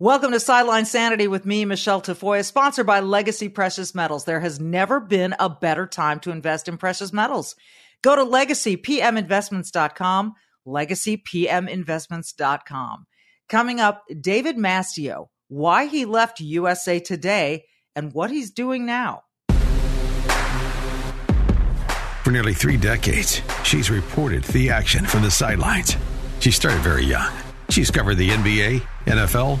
Welcome to Sideline Sanity with me, Michele Tafoya, sponsored by Legacy Precious Metals. There has never been a better time to invest in precious metals. Go to legacypminvestments.com, legacypminvestments.com. Coming up, David Mastio, why he left USA Today and what he's doing now. For nearly three decades, she's reported the action from the sidelines. She started very young. She's covered the NBA, NFL,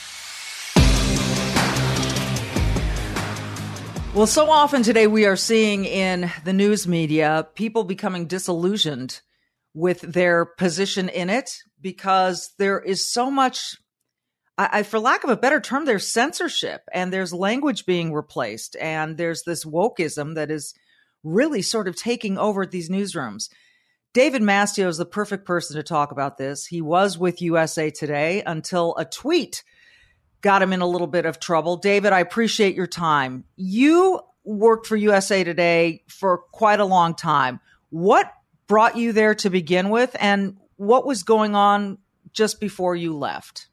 Well, so often today we are seeing in the news media people becoming disillusioned with their position in it because there is so much, I, I, for lack of a better term, there's censorship and there's language being replaced and there's this wokeism that is really sort of taking over these newsrooms. David Mastio is the perfect person to talk about this. He was with USA Today until a tweet got him in a little bit of trouble. David, I appreciate your time. You worked for USA Today for quite a long time. What brought you there to begin with, and what was going on just before you left?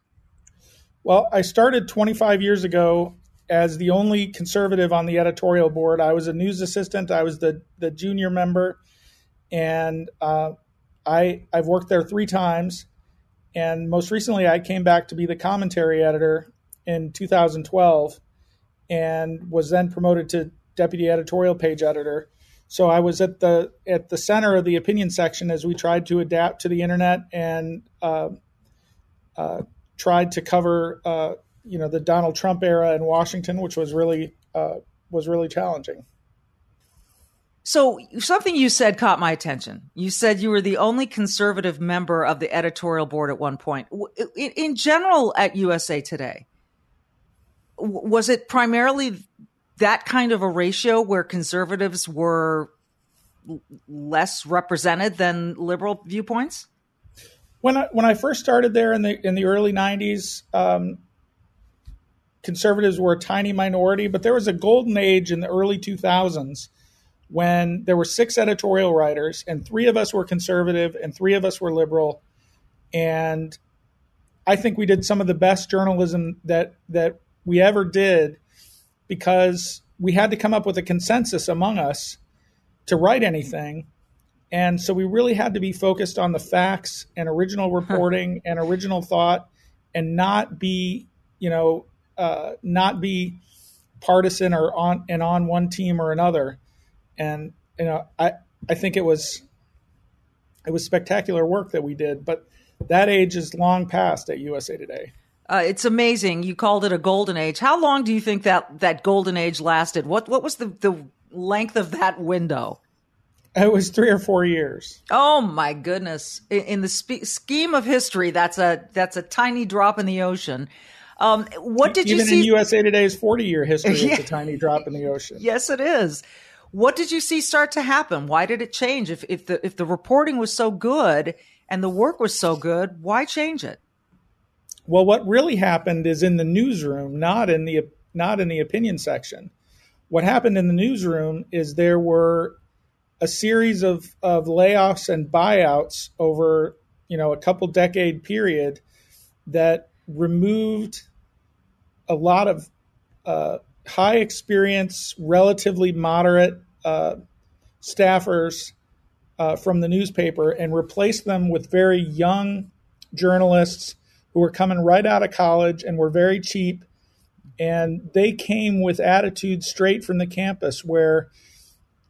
Well, I started 25 years ago as the only conservative on the editorial board. I was a news assistant. I was the the junior member, and uh, I I've worked there three times. And most recently, I came back to be the commentary editor in 2012 and was then promoted to deputy editorial page editor. So I was at the at the center of the opinion section as we tried to adapt to the internet and uh, uh, tried to cover uh, you know the Donald Trump era in Washington, which was really uh, was really challenging. So something you said caught my attention. You said you were the only conservative member of the editorial board at one point. In general, at USA Today, was it primarily that kind of a ratio where conservatives were less represented than liberal viewpoints? When I when I first started there in the in the early '90s, um, conservatives were a tiny minority, but there was a golden age in the early 2000s when there were six editorial writers, and three of us were conservative and three of us were liberal, and I think we did some of the best journalism that that we ever did because we had to come up with a consensus among us to write anything. And so we really had to be focused on the facts and original reporting and original thought and not be, you know, uh, not be partisan or on and on one team or another. And, you know, I, I think it was, it was spectacular work that we did, but that age is long past at USA Today. Uh, it's amazing. You called it a golden age. How long do you think that that golden age lasted? What what was the the length of that window? It was three or four years. Oh my goodness! In, in the spe- scheme of history, that's a that's a tiny drop in the ocean. Um, what did Even you see? Even in USA Today's forty year history, yeah. it's a tiny drop in the ocean. yes, it is. What did you see start to happen? Why did it change? If if the if the reporting was so good and the work was so good, why change it? Well, what really happened is in the newsroom, not in the not in the opinion section. What happened in the newsroom is there were a series of, of layoffs and buyouts over you know a couple decade period that removed a lot of uh, high experience, relatively moderate uh, staffers uh, from the newspaper and replaced them with very young journalists who were coming right out of college and were very cheap. And they came with attitudes straight from the campus where,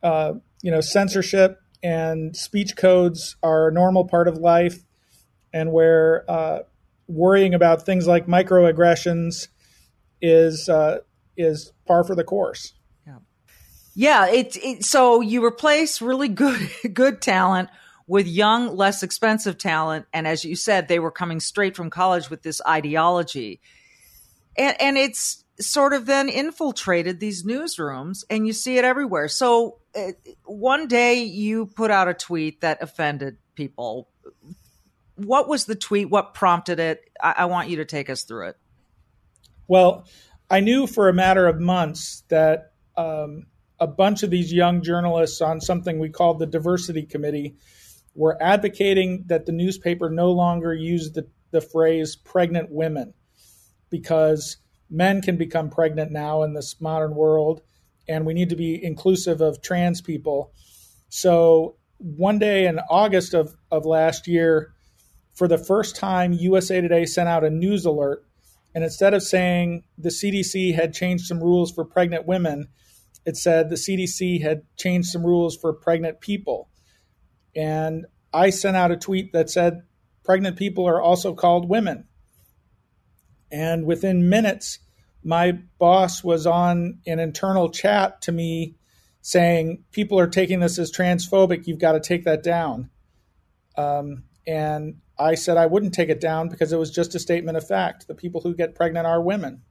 uh, you know, censorship and speech codes are a normal part of life, and where uh, worrying about things like microaggressions is uh, is par for the course. Yeah, yeah. It, it so you replace really good good talent with young, less expensive talent, and as you said, they were coming straight from college with this ideology, and and it's sort of then infiltrated these newsrooms, and you see it everywhere. So uh, one day you put out a tweet that offended people. What was the tweet? What prompted it? I, I want you to take us through it. Well, I knew for a matter of months that um, a bunch of these young journalists on something we called the diversity committee were advocating that the newspaper no longer use the, the phrase pregnant women because men can become pregnant now in this modern world and we need to be inclusive of trans people. So one day in August of, of last year, for the first time, USA Today sent out a news alert and instead of saying the CDC had changed some rules for pregnant women, it said the CDC had changed some rules for pregnant people. And I sent out a tweet that said pregnant people are also called women. And within minutes, my boss was on an internal chat to me saying, People are taking this as transphobic. You've got to take that down. Um, and I said I wouldn't take it down because it was just a statement of fact. The people who get pregnant are women.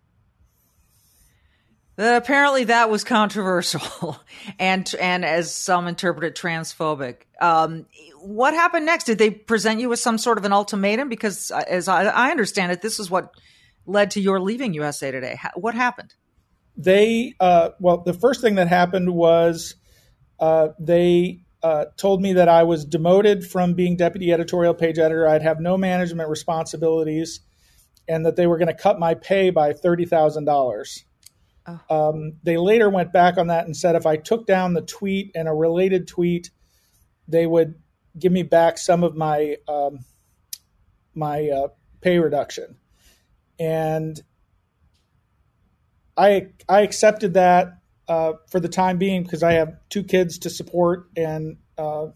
Uh, apparently, that was controversial, and and as some interpret it, transphobic. Um, what happened next? Did they present you with some sort of an ultimatum? Because, uh, as I, I understand it, this is what led to your leaving USA Today. What happened? They uh, well, the first thing that happened was uh, they uh, told me that I was demoted from being deputy editorial page editor. I'd have no management responsibilities, and that they were going to cut my pay by thirty thousand oh. Um, they later went back on that and said if I took down the tweet and a related tweet, they would give me back some of my um, my uh, pay reduction, and I I accepted that uh, for the time being because I have two kids to support and uh,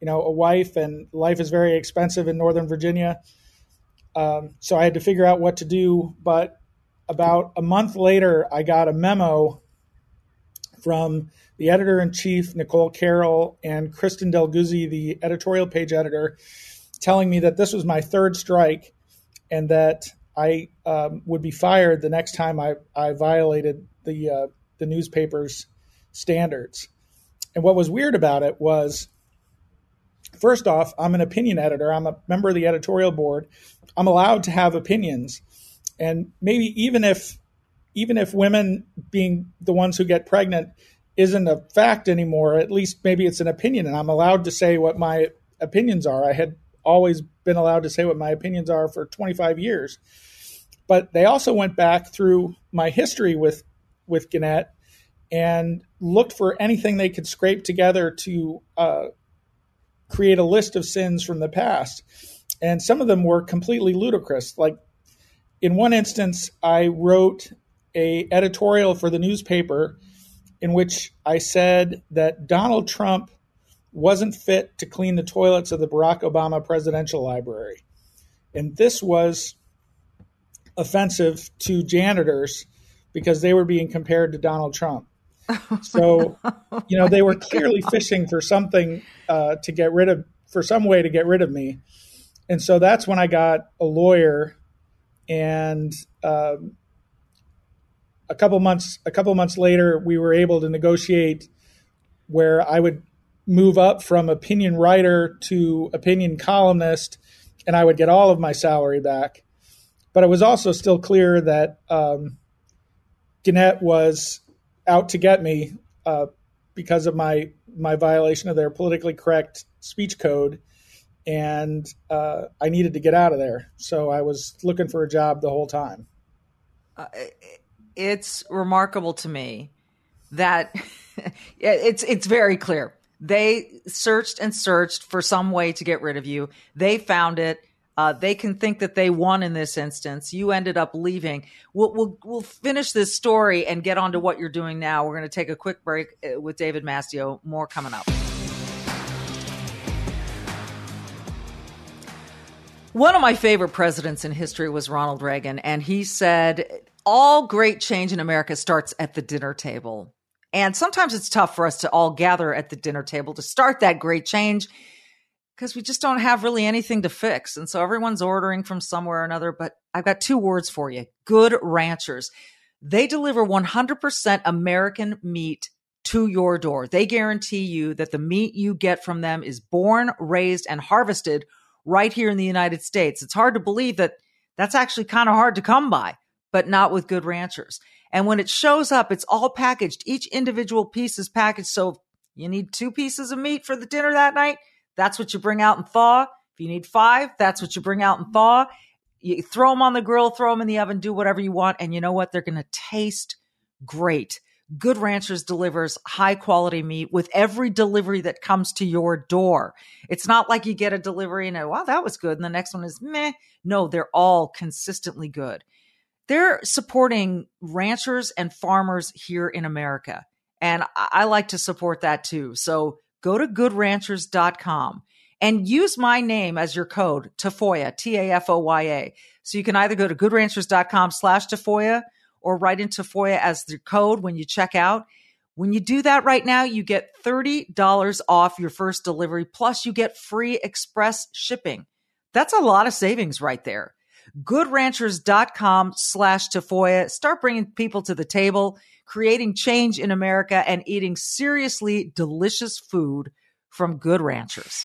you know a wife, and life is very expensive in Northern Virginia. Um, so I had to figure out what to do. But about a month later, I got a memo from the editor in chief, Nicole Carroll, and Kristen Delguzzi, the editorial page editor, telling me that this was my third strike and that I um, would be fired the next time I, I violated the uh, the newspaper's standards. And what was weird about it was first off, I'm an opinion editor, I'm a member of the editorial board. I'm allowed to have opinions. And maybe even if even if women being the ones who get pregnant isn't a fact anymore, at least maybe it's an opinion and I'm allowed to say what my opinions are. I had always been allowed to say what my opinions are for 25 years. But they also went back through my history with with Gannett and looked for anything they could scrape together to uh, create a list of sins from the past. And some of them were completely ludicrous. Like in one instance, I wrote a editorial for the newspaper in which I said that Donald Trump wasn't fit to clean the toilets of the Barack Obama Presidential Library. And this was offensive to janitors because they were being compared to Donald Trump. So, you know, they were clearly fishing for something uh, to get rid of, for some way to get rid of me. And so that's when I got a lawyer, and um, a couple months a couple months later, we were able to negotiate where I would move up from opinion writer to opinion columnist, and I would get all of my salary back. But it was also still clear that um, Gannett was out to get me uh, because of my my violation of their politically correct speech code, and uh, I needed to get out of there. So I was looking for a job the whole time. Uh, it's remarkable to me that it's it's very clear they searched and searched for some way to get rid of you. They found it. Uh, they can think that they won in this instance. You ended up leaving. We'll, we'll, we'll finish this story and get on to what you're doing now. We're going to take a quick break uh, with David Mastio. More coming up. One of my favorite presidents in history was Ronald Reagan, and he said, All great change in America starts at the dinner table. And sometimes it's tough for us to all gather at the dinner table to start that great change because we just don't have really anything to fix. And so everyone's ordering from somewhere or another. But I've got two words for you good ranchers. They deliver 100% American meat to your door. They guarantee you that the meat you get from them is born, raised, and harvested right here in the United States. It's hard to believe that that's actually kind of hard to come by, but not with good ranchers. And when it shows up, it's all packaged. Each individual piece is packaged. So you need two pieces of meat for the dinner that night. That's what you bring out and thaw. If you need five, that's what you bring out and thaw. You throw them on the grill, throw them in the oven, do whatever you want. And you know what? They're going to taste great. Good Ranchers delivers high quality meat with every delivery that comes to your door. It's not like you get a delivery and, wow, that was good. And the next one is meh. No, they're all consistently good. They're supporting ranchers and farmers here in America. And I like to support that too. So go to goodranchers.com and use my name as your code, Tafoya, T A F O Y A. So you can either go to goodranchers.com slash Tafoya or write into Tafoya as the code when you check out. When you do that right now, you get $30 off your first delivery, plus you get free express shipping. That's a lot of savings right there. Goodranchers.com slash Tafoya. Start bringing people to the table, creating change in America, and eating seriously delicious food from Good Ranchers.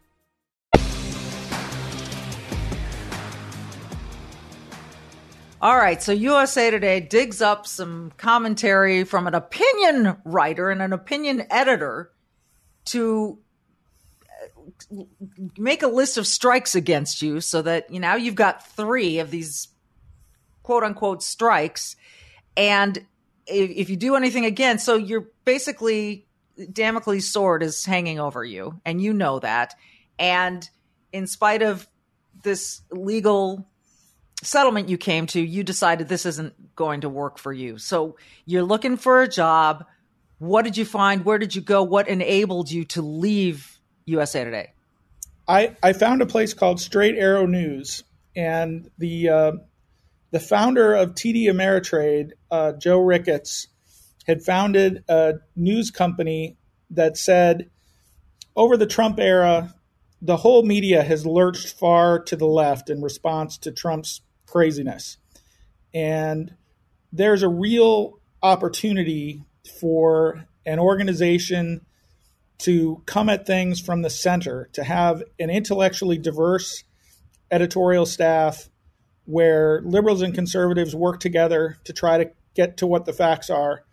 All right, so USA Today digs up some commentary from an opinion writer and an opinion editor to uh, make a list of strikes against you so that you know you've got three of these quote unquote strikes. And if, if you do anything again so you're basically damocles sword is hanging over you and you know that. And in spite of this legal settlement you came to, you decided this isn't going to work for you. So you're looking for a job. What did you find? Where did you go? What enabled you to leave USA Today? I, I found a place called Straight Arrow News, and the uh, the founder of TD Ameritrade, uh, Joe Ricketts, had founded a news company that said over the Trump era, the whole media has lurched far to the left in response to Trump's craziness. And there's a real opportunity for an organization to come at things from the center, to have an intellectually diverse editorial staff where liberals and conservatives work together to try to get to what the facts are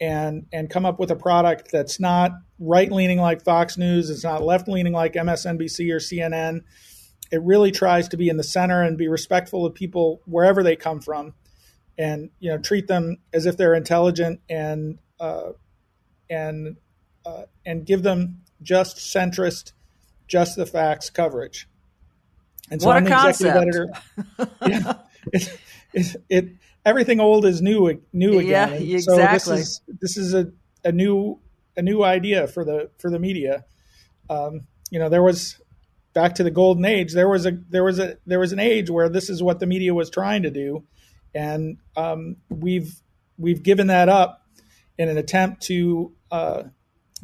and and come up with a product that's not right leaning like Fox News, it's not left leaning like MSNBC or CNN, it really tries to be in the center and be respectful of people wherever they come from, and you know treat them as if they're intelligent and uh, and uh, and give them just centrist, just the facts coverage. And so what I'm the concept. editor. yeah, it, it, it, everything old is new new again. Yeah, exactly. So this is this is a, a new a new idea for the for the media. Um, you know, there was back to the golden age, there was a there was a there was an age where this is what the media was trying to do, and um, we've we've given that up in an attempt to uh,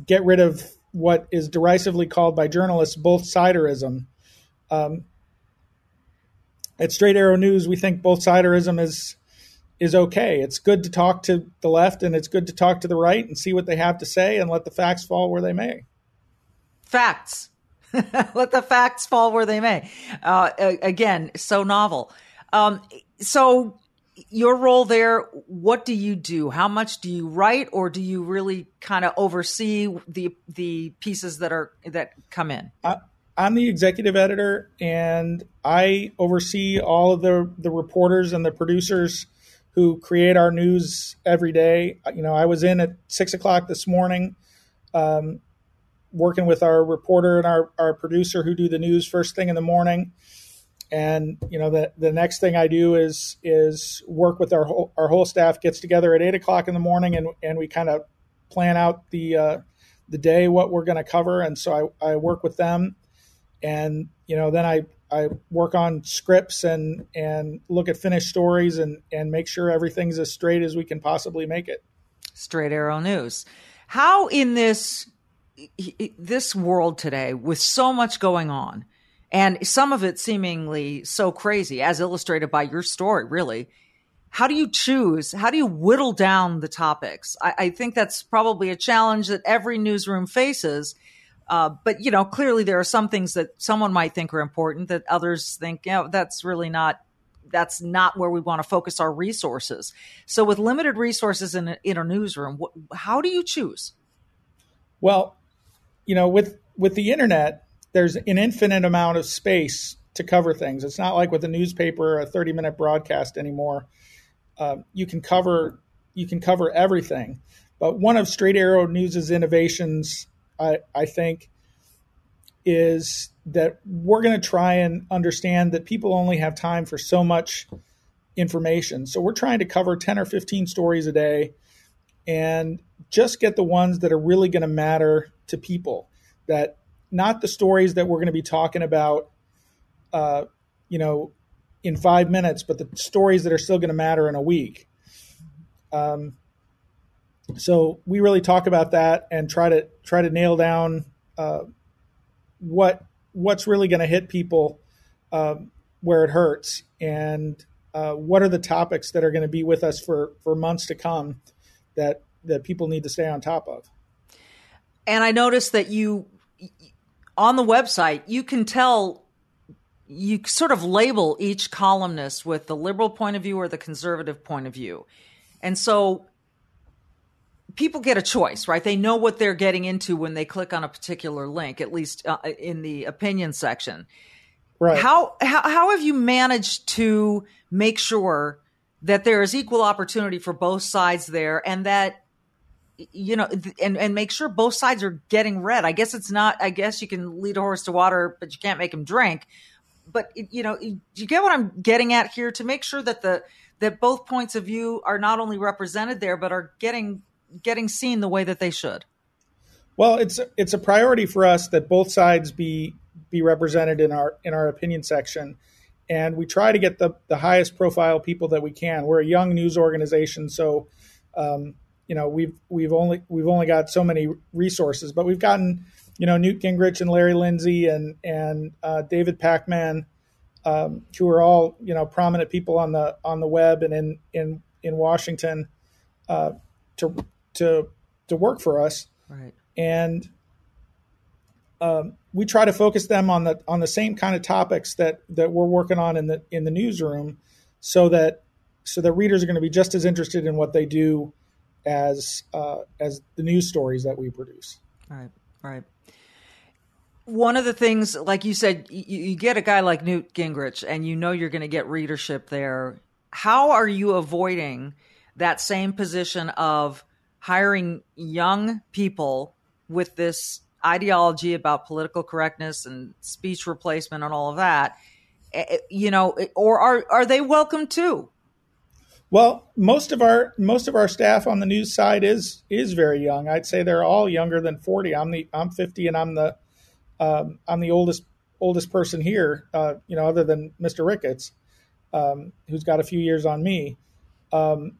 get rid of what is derisively called by journalists both siderism. Um, at Straight Arrow News, we think both siderism is is okay. It's good to talk to the left and it's good to talk to the right and see what they have to say and let the facts fall where they may. Facts. let the facts fall where they may. Uh, again, so novel. Um, so your role there, what do you do? How much do you write, or do you really kind of oversee the the pieces that are that come in? I'm the executive editor, and I oversee all of the the reporters and the producers who create our news every day. You know, I was in at six o'clock this morning, um, working with our reporter and our our producer who do the news first thing in the morning and you know the the next thing I do is is work with our whole our whole staff gets together at eight o'clock in the morning and and we kind of plan out the uh, the day what we're going to cover and so I, I work with them and you know then I I work on scripts and and look at finished stories and and make sure everything's as straight as we can possibly make it. Straight Arrow News. How in this this world today with so much going on and some of it seemingly so crazy, as illustrated by your story, really. How do you choose? How do you whittle down the topics? I, I think that's probably a challenge that every newsroom faces. Uh, but you know, clearly there are some things that someone might think are important that others think, you know, that's really not that's not where we want to focus our resources. So, with limited resources in a, in a newsroom, wh- how do you choose? Well, you know, with with the internet, there's an infinite amount of space to cover things. It's not like with a newspaper, or a 30 minute broadcast anymore. Uh, you can cover you can cover everything. But one of Straight Arrow News's innovations, I, I think, is that we're going to try and understand that people only have time for so much information. So we're trying to cover 10 or 15 stories a day and just get the ones that are really going to matter to people that not the stories that we're going to be talking about, uh, you know, in five minutes, but the stories that are still going to matter in a week. Um, so we really talk about that and try to try to nail down uh, what what's really going to hit people um, where it hurts, and uh, what are the topics that are going to be with us for for months to come that that people need to stay on top of. And I noticed that you on the website, you can tell you sort of label each columnist with the liberal point of view or the conservative point of view. And so people get a choice, right? They know what they're getting into when they click on a particular link, at least uh, in the opinion section. Right. How, how how have you managed to make sure that there is equal opportunity for both sides there and that you know, and and make sure both sides are getting read. I guess it's not. I guess you can lead a horse to water, but you can't make him drink. But you know, you get what I'm getting at here to make sure that the that both points of view are not only represented there, but are getting getting seen the way that they should. Well, it's it's a priority for us that both sides be be represented in our in our opinion section, and we try to get the the highest profile people that we can. We're a young news organization, so um, you know we've we've only we've only got so many resources, but we've gotten you know Newt Gingrich and Larry Lindsey and and uh, David Pakman, um, who are all you know prominent people on the on the web and in in in Washington, uh, to to to work for us, right? And um, we try to focus them on the on the same kind of topics that that we're working on in the in the newsroom, so that so that readers are going to be just as interested in what they do as uh, as the news stories that we produce. Right, right. One of the things, like you said, you, you get a guy like Newt Gingrich, and you know you're going to get readership there. How are you avoiding that same position of hiring young people with this ideology about political correctness and speech replacement and all of that? Eh, eh, you know, or are are they welcome too? Well, most of our most of our staff on the news side is is very young. I'd say they're all younger than forty. I'm the I'm fifty, and I'm the um, I'm the oldest oldest person here. Uh, you know, other than Mr. Ricketts, um, who's got a few years on me. Um,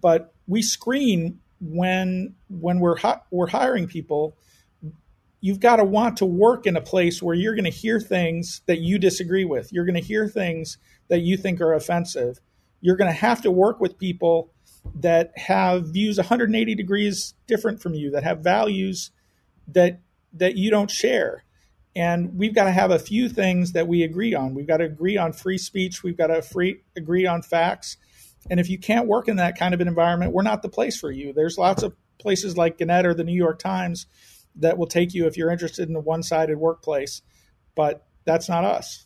but we screen when when we're hi- we're hiring people. you've got to want to work in a place where you're going to hear things that you disagree with. You're going to hear things that you think are offensive. You're going to have to work with people that have views 180 degrees different from you, that have values that that you don't share. And we've got to have a few things that we agree on. We've got to agree on free speech. We've got to free, agree on facts. And if you can't work in that kind of an environment, we're not the place for you. There's lots of places like Gannett or the New York Times that will take you if you're interested in a one sided workplace, but that's not us.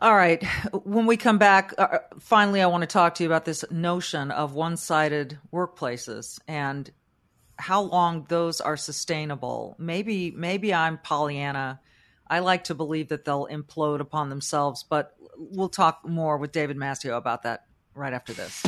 All right. When we come back, uh, finally, I want to talk to you about this notion of one sided workplaces and how long those are sustainable. Maybe, maybe I'm Pollyanna. I like to believe that they'll implode upon themselves, but we'll talk more with David Mastio about that right after this.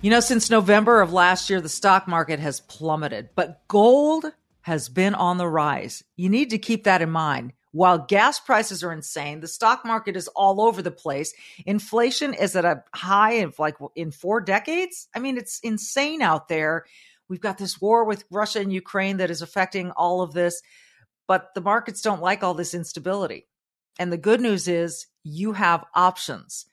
You know, since November of last year, the stock market has plummeted, but gold has been on the rise. You need to keep that in mind. While gas prices are insane, the stock market is all over the place. Inflation is at a high of like in four decades. I mean, it's insane out there. We've got this war with Russia and Ukraine that is affecting all of this, but the markets don't like all this instability. And the good news is you have options.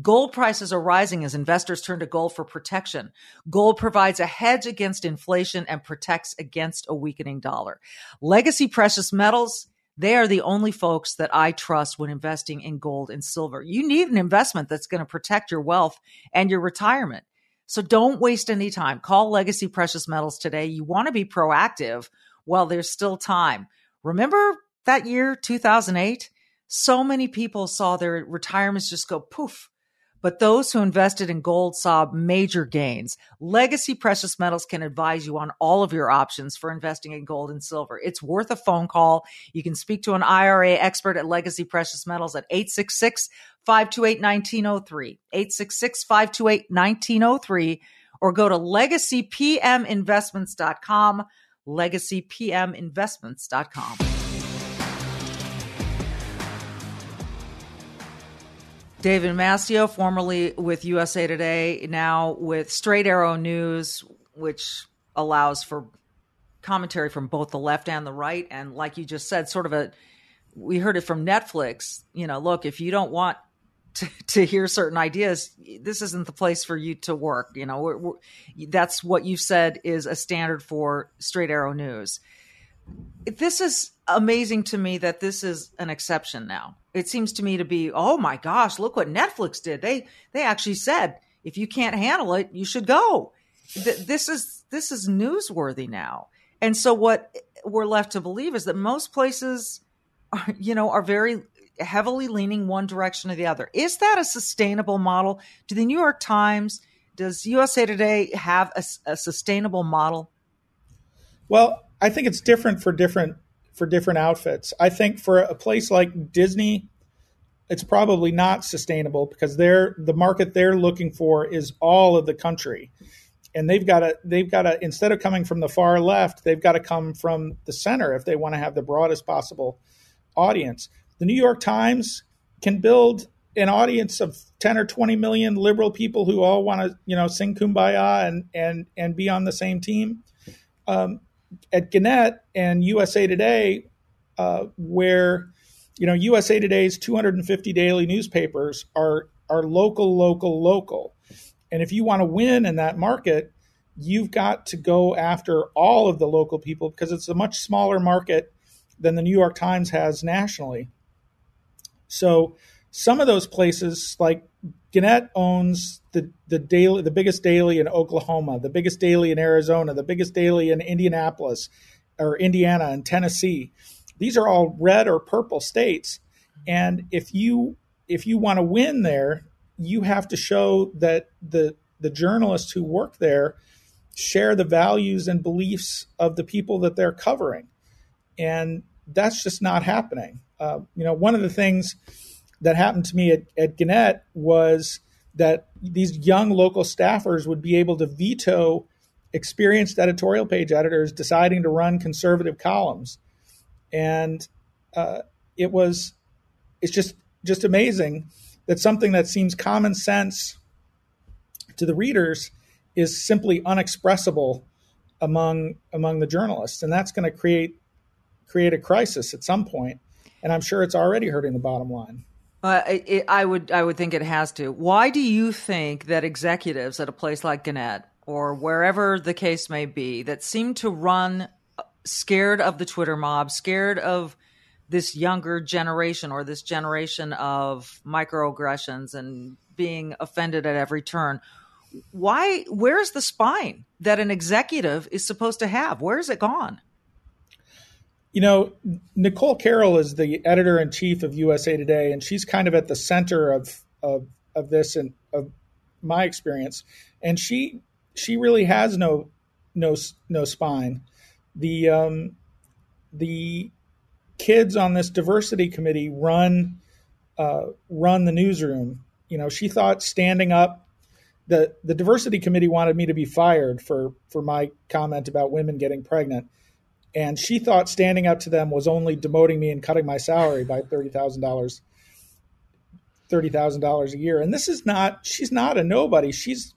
Gold prices are rising as investors turn to gold for protection. Gold provides a hedge against inflation and protects against a weakening dollar. Legacy Precious Metals, they are the only folks that I trust when investing in gold and silver. You need an investment that's going to protect your wealth and your retirement. So don't waste any time. Call Legacy Precious Metals today. You want to be proactive while there's still time. Remember that year, 2008? So many people saw their retirements just go poof but those who invested in gold saw major gains. Legacy Precious Metals can advise you on all of your options for investing in gold and silver. It's worth a phone call. You can speak to an IRA expert at Legacy Precious Metals at 866 528 1903, 866 528 1903, or go to legacypminvestments.com, legacypminvestments.com. David Mastio, formerly with USA Today, now with Straight Arrow News, which allows for commentary from both the left and the right. And like you just said, sort of a, we heard it from Netflix. You know, look, if you don't want to, to hear certain ideas, this isn't the place for you to work. You know, we're, we're, that's what you said is a standard for Straight Arrow News. This is amazing to me that this is an exception now it seems to me to be oh my gosh look what netflix did. They they actually said if you can't handle it you should go. This is this is newsworthy now. And so what we're left to believe is that most places are, you know are very heavily leaning one direction or the other. Is that a sustainable model? Do the new york times does usa today have a, a sustainable model? Well i think it's different for different for different outfits. I think for a place like Disney, it's probably not sustainable because they're the market they're looking for is all of the country. And they've got to they've got to instead of coming from the far left, they've got to come from the center if they want to have the broadest possible audience. The New York Times can build an audience of 10 or 20 million liberal people who all want to, you know, sing kumbaya and and and be on the same team. Um, at Gannett and USA Today, uh, where you know USA Today's 250 daily newspapers are are local, local, local, and if you want to win in that market, you've got to go after all of the local people because it's a much smaller market than the New York Times has nationally. So some of those places, like Gannett owns the the daily the biggest daily in Oklahoma, the biggest daily in Arizona, the biggest daily in Indianapolis or Indiana and Tennessee. These are all red or purple states. And if you if you want to win there, you have to show that the the journalists who work there share the values and beliefs of the people that they're covering. And that's just not happening. Uh, you know, one of the things that happened to me at, at Gannett was that these young local staffers would be able to veto experienced editorial page editors deciding to run conservative columns, and uh, it was it's just just amazing that something that seems common sense to the readers is simply unexpressible among among the journalists, and that's going to create create a crisis at some point. And I'm sure it's already hurting the bottom line. Uh, it, I would I would think it has to. Why do you think that executives at a place like Gannett or wherever the case may be that seem to run uh, scared of the Twitter mob, scared of this younger generation or this generation of microaggressions and being offended at every turn? Why? Where's the spine that an executive is supposed to have? Where's it gone? You know, Nicole Carroll is the editor in chief of USA Today, and she's kind of at the center of of, of this and of my experience. And she she really has no no no spine. The um, the kids on this diversity committee run uh, run the newsroom. You know, she thought standing up. The, the diversity committee wanted me to be fired for, for my comment about women getting pregnant and she thought standing up to them was only demoting me and cutting my salary by thirty thousand dollars, thirty thousand dollars a year. And this is not. She's not a nobody. She's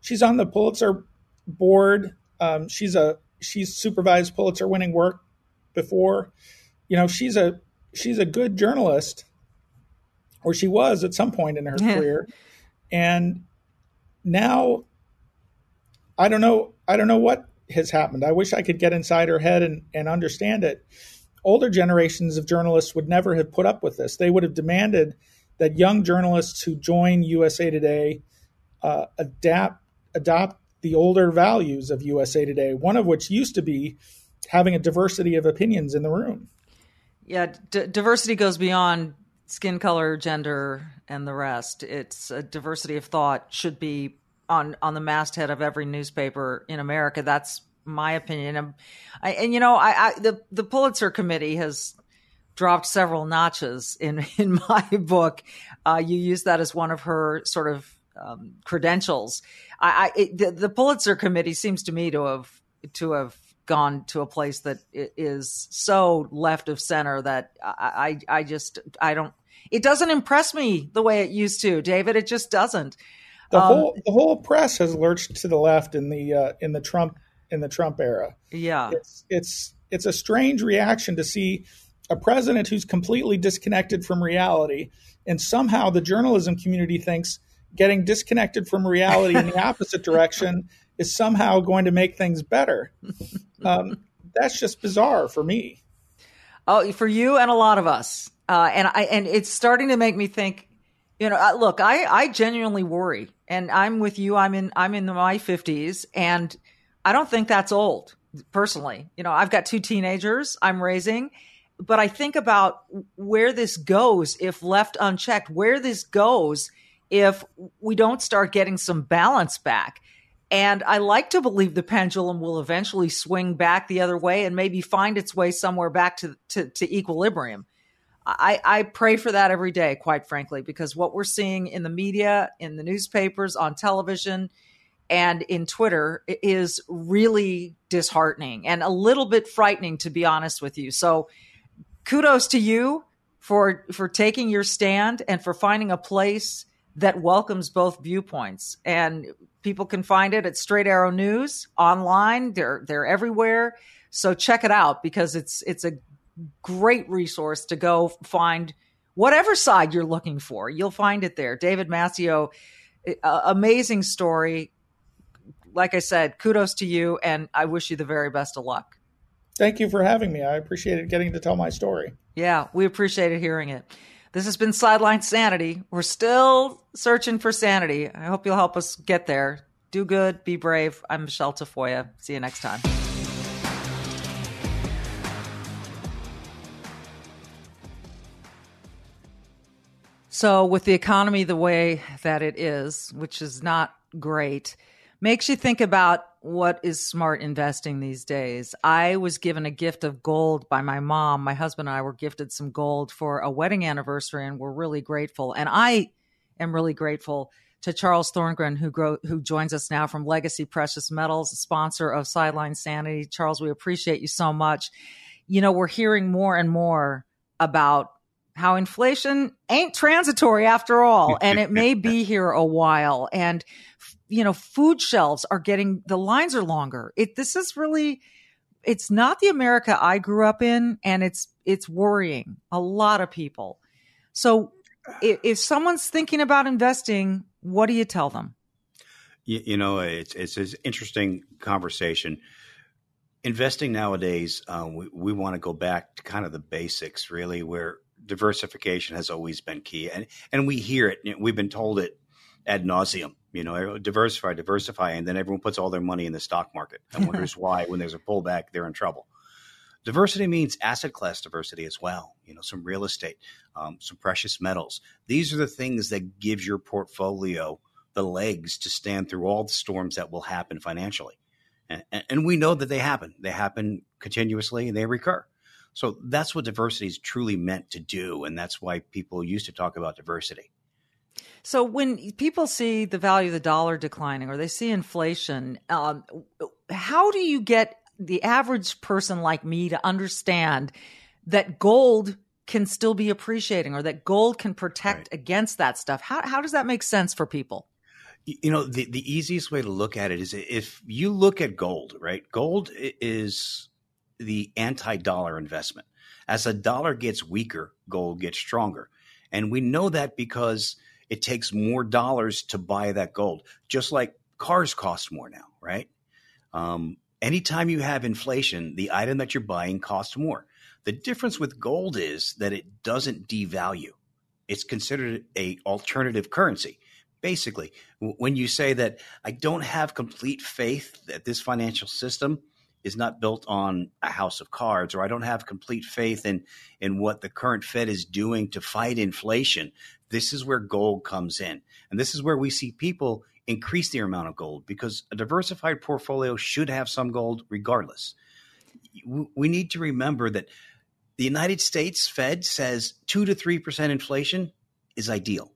she's on the Pulitzer board. Um, she's a she's supervised Pulitzer winning work before. You know, she's a she's a good journalist, or she was at some point in her career, and now I don't know. I don't know what has happened. I wish I could get inside her head and, and understand it. Older generations of journalists would never have put up with this. They would have demanded that young journalists who join USA Today uh, adapt adopt the older values of USA Today. One of which used to be having a diversity of opinions in the room. Yeah, d- diversity goes beyond skin color, gender, and the rest. It's a diversity of thought should be on on the masthead of every newspaper in America. That's my opinion. And, I, and you know, I, I, the the Pulitzer Committee has dropped several notches in in my book. Uh, you use that as one of her sort of um, credentials. I, I it, the, the Pulitzer Committee seems to me to have to have gone to a place that is so left of center that I, I, I just I don't. It doesn't impress me the way it used to, David. It just doesn't. The um, whole the whole press has lurched to the left in the uh, in the Trump in the Trump era. Yeah, it's it's it's a strange reaction to see a president who's completely disconnected from reality, and somehow the journalism community thinks getting disconnected from reality in the opposite direction is somehow going to make things better. Um, that's just bizarre for me. Oh, for you and a lot of us, uh, and I and it's starting to make me think you know, uh, look, I, I genuinely worry and I'm with you. I'm in, I'm in my fifties and I don't think that's old personally. You know, I've got two teenagers I'm raising, but I think about where this goes if left unchecked, where this goes if we don't start getting some balance back. And I like to believe the pendulum will eventually swing back the other way and maybe find its way somewhere back to, to, to equilibrium. I, I pray for that every day, quite frankly, because what we're seeing in the media, in the newspapers, on television, and in Twitter is really disheartening and a little bit frightening, to be honest with you. So, kudos to you for for taking your stand and for finding a place that welcomes both viewpoints. And people can find it at Straight Arrow News online. They're they're everywhere. So check it out because it's it's a great resource to go find whatever side you're looking for. You'll find it there. David Mastio, uh, amazing story. Like I said, kudos to you, and I wish you the very best of luck. Thank you for having me. I appreciated getting to tell my story. Yeah, we appreciated hearing it. This has been Sideline Sanity. We're still searching for sanity. I hope you'll help us get there. Do good, be brave. I'm Michele Tafoya. See you next time. So, with the economy the way that it is, which is not great, makes you think about what is smart investing these days. I was given a gift of gold by my mom. My husband and I were gifted some gold for a wedding anniversary, and we're really grateful. And I am really grateful to Charles Thorngren, who who joins us now from Legacy Precious Metals, sponsor of Sideline Sanity. Charles, we appreciate you so much. You know, we're hearing more and more about how inflation ain't transitory after all, and it may be here a while. And you know, food shelves are getting the lines are longer. It this is really it's not the America I grew up in and it's it's worrying a lot of people. So if, if someone's thinking about investing, what do you tell them? You, you know, it's it's an interesting conversation. Investing nowadays, uh, we, we want to go back to kind of the basics, really, where diversification has always been key, and and we hear it. We've been told it ad nauseum. You know, diversify, diversify, and then everyone puts all their money in the stock market and wonders why, when there's a pullback, they're in trouble. Diversity means asset class diversity as well. You know, some real estate, um, some precious metals. These are the things that give your portfolio the legs to stand through all the storms that will happen financially. And, and we know that they happen. They happen continuously and they recur. So that's what diversity is truly meant to do. And that's why people used to talk about diversity. So when people see the value of the dollar declining or they see inflation, um, how do you get the average person like me to understand that gold can still be appreciating or that gold can protect right. against that stuff? How, how does that make sense for people? You know, the, the easiest way to look at it is if you look at gold, right? Gold is the anti dollar investment. As a dollar gets weaker, gold gets stronger. And we know that because it takes more dollars to buy that gold, just like cars cost more now, right? Um, anytime you have inflation, the item that you're buying costs more. The difference with gold is that it doesn't devalue. It's considered a alternative currency basically when you say that i don't have complete faith that this financial system is not built on a house of cards or i don't have complete faith in in what the current fed is doing to fight inflation this is where gold comes in. And this is where we see people increase their amount of gold because a diversified portfolio should have some gold regardless. We need to remember that the united states fed says 2 to 3% inflation is ideal.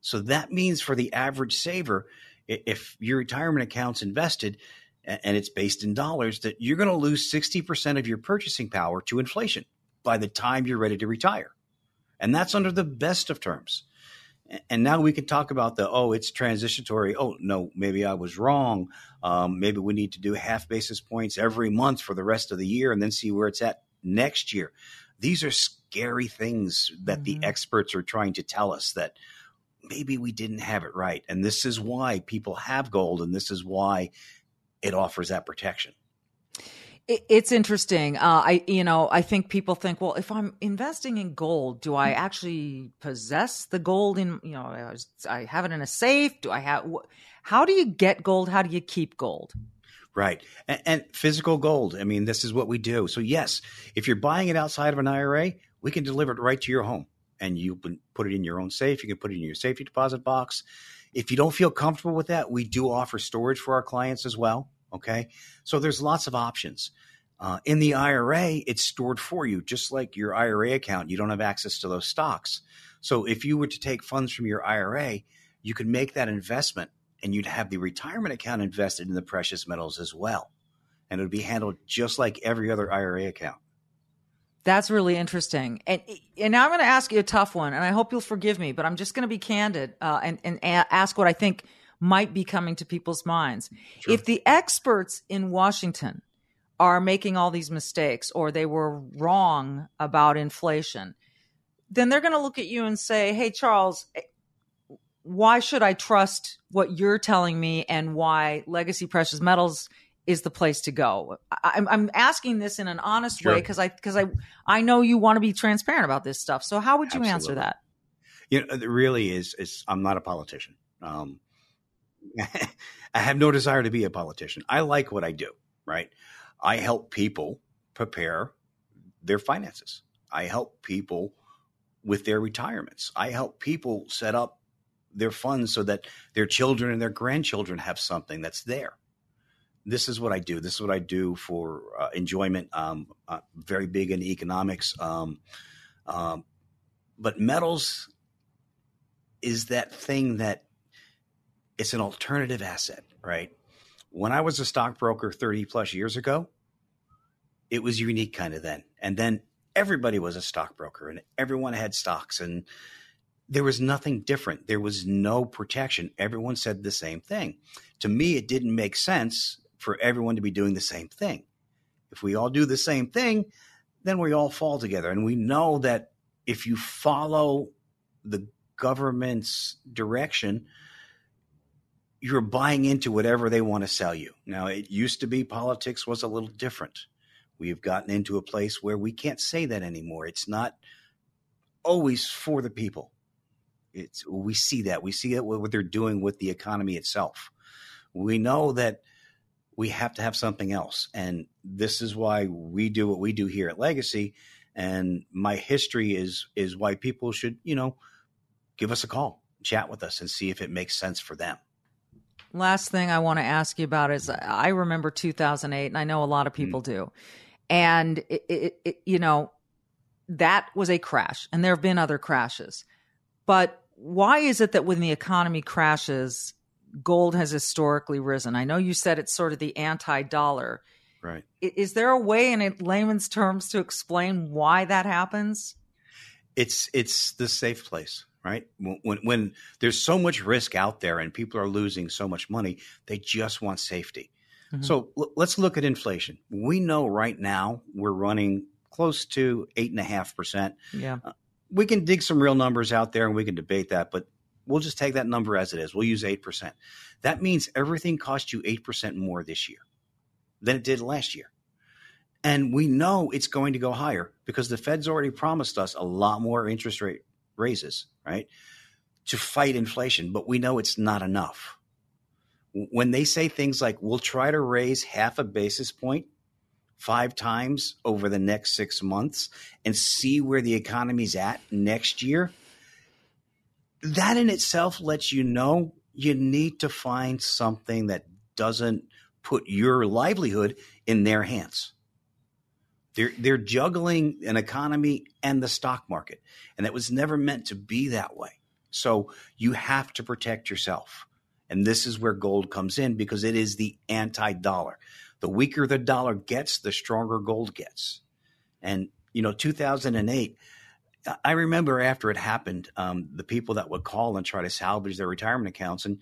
So that means for the average saver, if your retirement account's invested and it's based in dollars, that you're going to lose 60% of your purchasing power to inflation by the time you're ready to retire. And that's under the best of terms. And now we can talk about the, oh, it's transitory. Oh, no, maybe I was wrong. Um, maybe we need to do half basis points every month for the rest of the year and then see where it's at next year. These are scary things that mm-hmm. the experts are trying to tell us that maybe we didn't have it right. And this is why people have gold, and this is why it offers that protection. It's interesting. Uh, I, you know, I think people think, well, if I'm investing in gold, do I actually possess the gold in, you know, I have it in a safe? Do I have, how do you get gold? How do you keep gold? Right. And, and, physical gold. I mean, this is what we do. So, yes, if you're buying it outside of an IRA, we can deliver it right to your home and you can put it in your own safe. You can put it in your safety deposit box. If you don't feel comfortable with that, we do offer storage for our clients as well. Okay. So there's lots of options. Uh, in the IRA, it's stored for you, just like your IRA account. You don't have access to those stocks. So if you were to take funds from your IRA, you could make that investment and you'd have the retirement account invested in the precious metals as well. And it would be handled just like every other IRA account. That's really interesting. And and now I'm going to ask you a tough one, and I hope you'll forgive me, but I'm just going to be candid uh, and and a- ask what I think might be coming to people's minds. Sure. If the experts in Washington are making all these mistakes, or they were wrong about inflation, then they're going to look at you and say, "Hey, Charles." Eh, why should I trust what you're telling me and why Legacy Precious Metals is the place to go. I'm, I'm asking this in an honest sure. way because I because I I know you want to be transparent about this stuff. So how would you Absolutely. answer that? You know, it really is. Is I'm not a politician. Um, I have no desire to be a politician. I like what I do. Right. I help people prepare their finances. I help people with their retirements. I help people set up their funds so that their children and their grandchildren have something that's there this is what I do. This is what I do for uh, enjoyment. Um, uh, very big in economics. Um, um, but metals is that thing that it's an alternative asset, right? When I was a stockbroker 30 plus years ago, it was unique kind of then. And then everybody was a stockbroker and everyone had stocks and there was nothing different. There was no protection. Everyone said the same thing. To me, it didn't make sense for everyone to be doing the same thing. If we all do the same thing, then we all fall together. And we know that if you follow the government's direction, you're buying into whatever they want to sell you. Now, it used to be politics was a little different. We've gotten into a place where we can't say that anymore. It's not always for the people. It's we see that we see that what they're doing with the economy itself. We know that we have to have something else, and this is why we do what we do here at Legacy. And my history is is why people should you know give us a call, chat with us, and see if it makes sense for them. Last thing I want to ask you about is I remember 2008, and I know a lot of mm. people mm. do. And, it, it, it, you know, that was a crash, and there have been other crashes. But why is it that when the economy crashes, gold has historically risen? I know you said it's sort of the anti dollar. Right. Is there a way in layman's terms to explain why that happens? It's it's the safe place right? When, when there's so much risk out there and people are losing so much money, they just want safety. Mm-hmm. So l- let's look at inflation. We know right now we're running close to eight and a half percent. Yeah. Uh, we can dig some real numbers out there and we can debate that, but we'll just take that number as it is. We'll use 8%. That means everything cost you 8% more this year than it did last year. And we know it's going to go higher because the Fed's already promised us a lot more interest rate raises, right? To fight inflation, but we know it's not enough. When they say things like, we'll try to raise half a basis point five times over the next six months and see where the economy's at next year, that in itself lets you know you need to find something that doesn't put your livelihood in their hands. They're they're juggling an economy and the stock market, and that was never meant to be that way. So you have to protect yourself, and this is where gold comes in because it is the anti-dollar. The weaker the dollar gets, the stronger gold gets. And you know, 2008. I remember after it happened, um, the people that would call and try to salvage their retirement accounts, and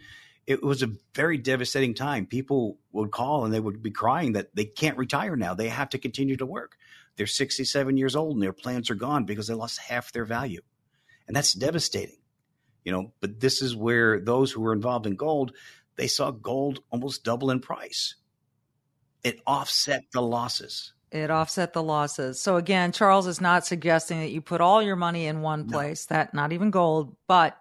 it was a very devastating time. People would call and they would be crying that they can't retire now. They have to continue to work. They're 67 years old and their plans are gone because they lost half their value. And that's devastating. You know, but this is where those who were involved in gold, they saw gold almost double in price. It offset the losses. It offset the losses. So again, Charles is not suggesting that you put all your money in one place, no. that not even gold, but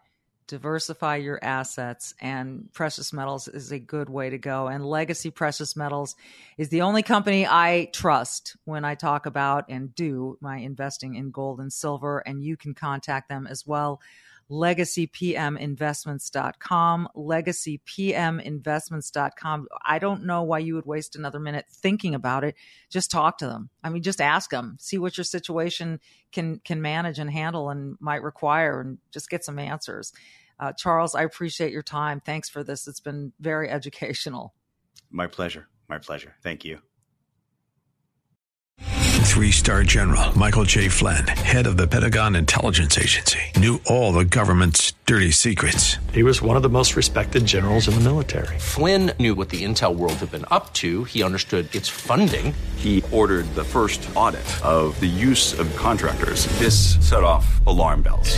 diversify your assets and precious metals is a good way to go. And legacy precious metals is the only company i trust when i talk about and do my investing in gold and silver and you can contact them as well. legacypminvestments.com legacypminvestments.com i don't know why you would waste another minute thinking about it. Just talk to them. I mean just ask them. See what your situation can can manage and handle and might require and just get some answers uh, Charles, I appreciate your time. Thanks for this. It's been very educational. My pleasure. My pleasure. Thank you. Three star general Michael J. Flynn, head of the Pentagon Intelligence Agency, knew all the government's dirty secrets. He was one of the most respected generals in the military. Flynn knew what the intel world had been up to, he understood its funding. He ordered the first audit of the use of contractors. This set off alarm bells.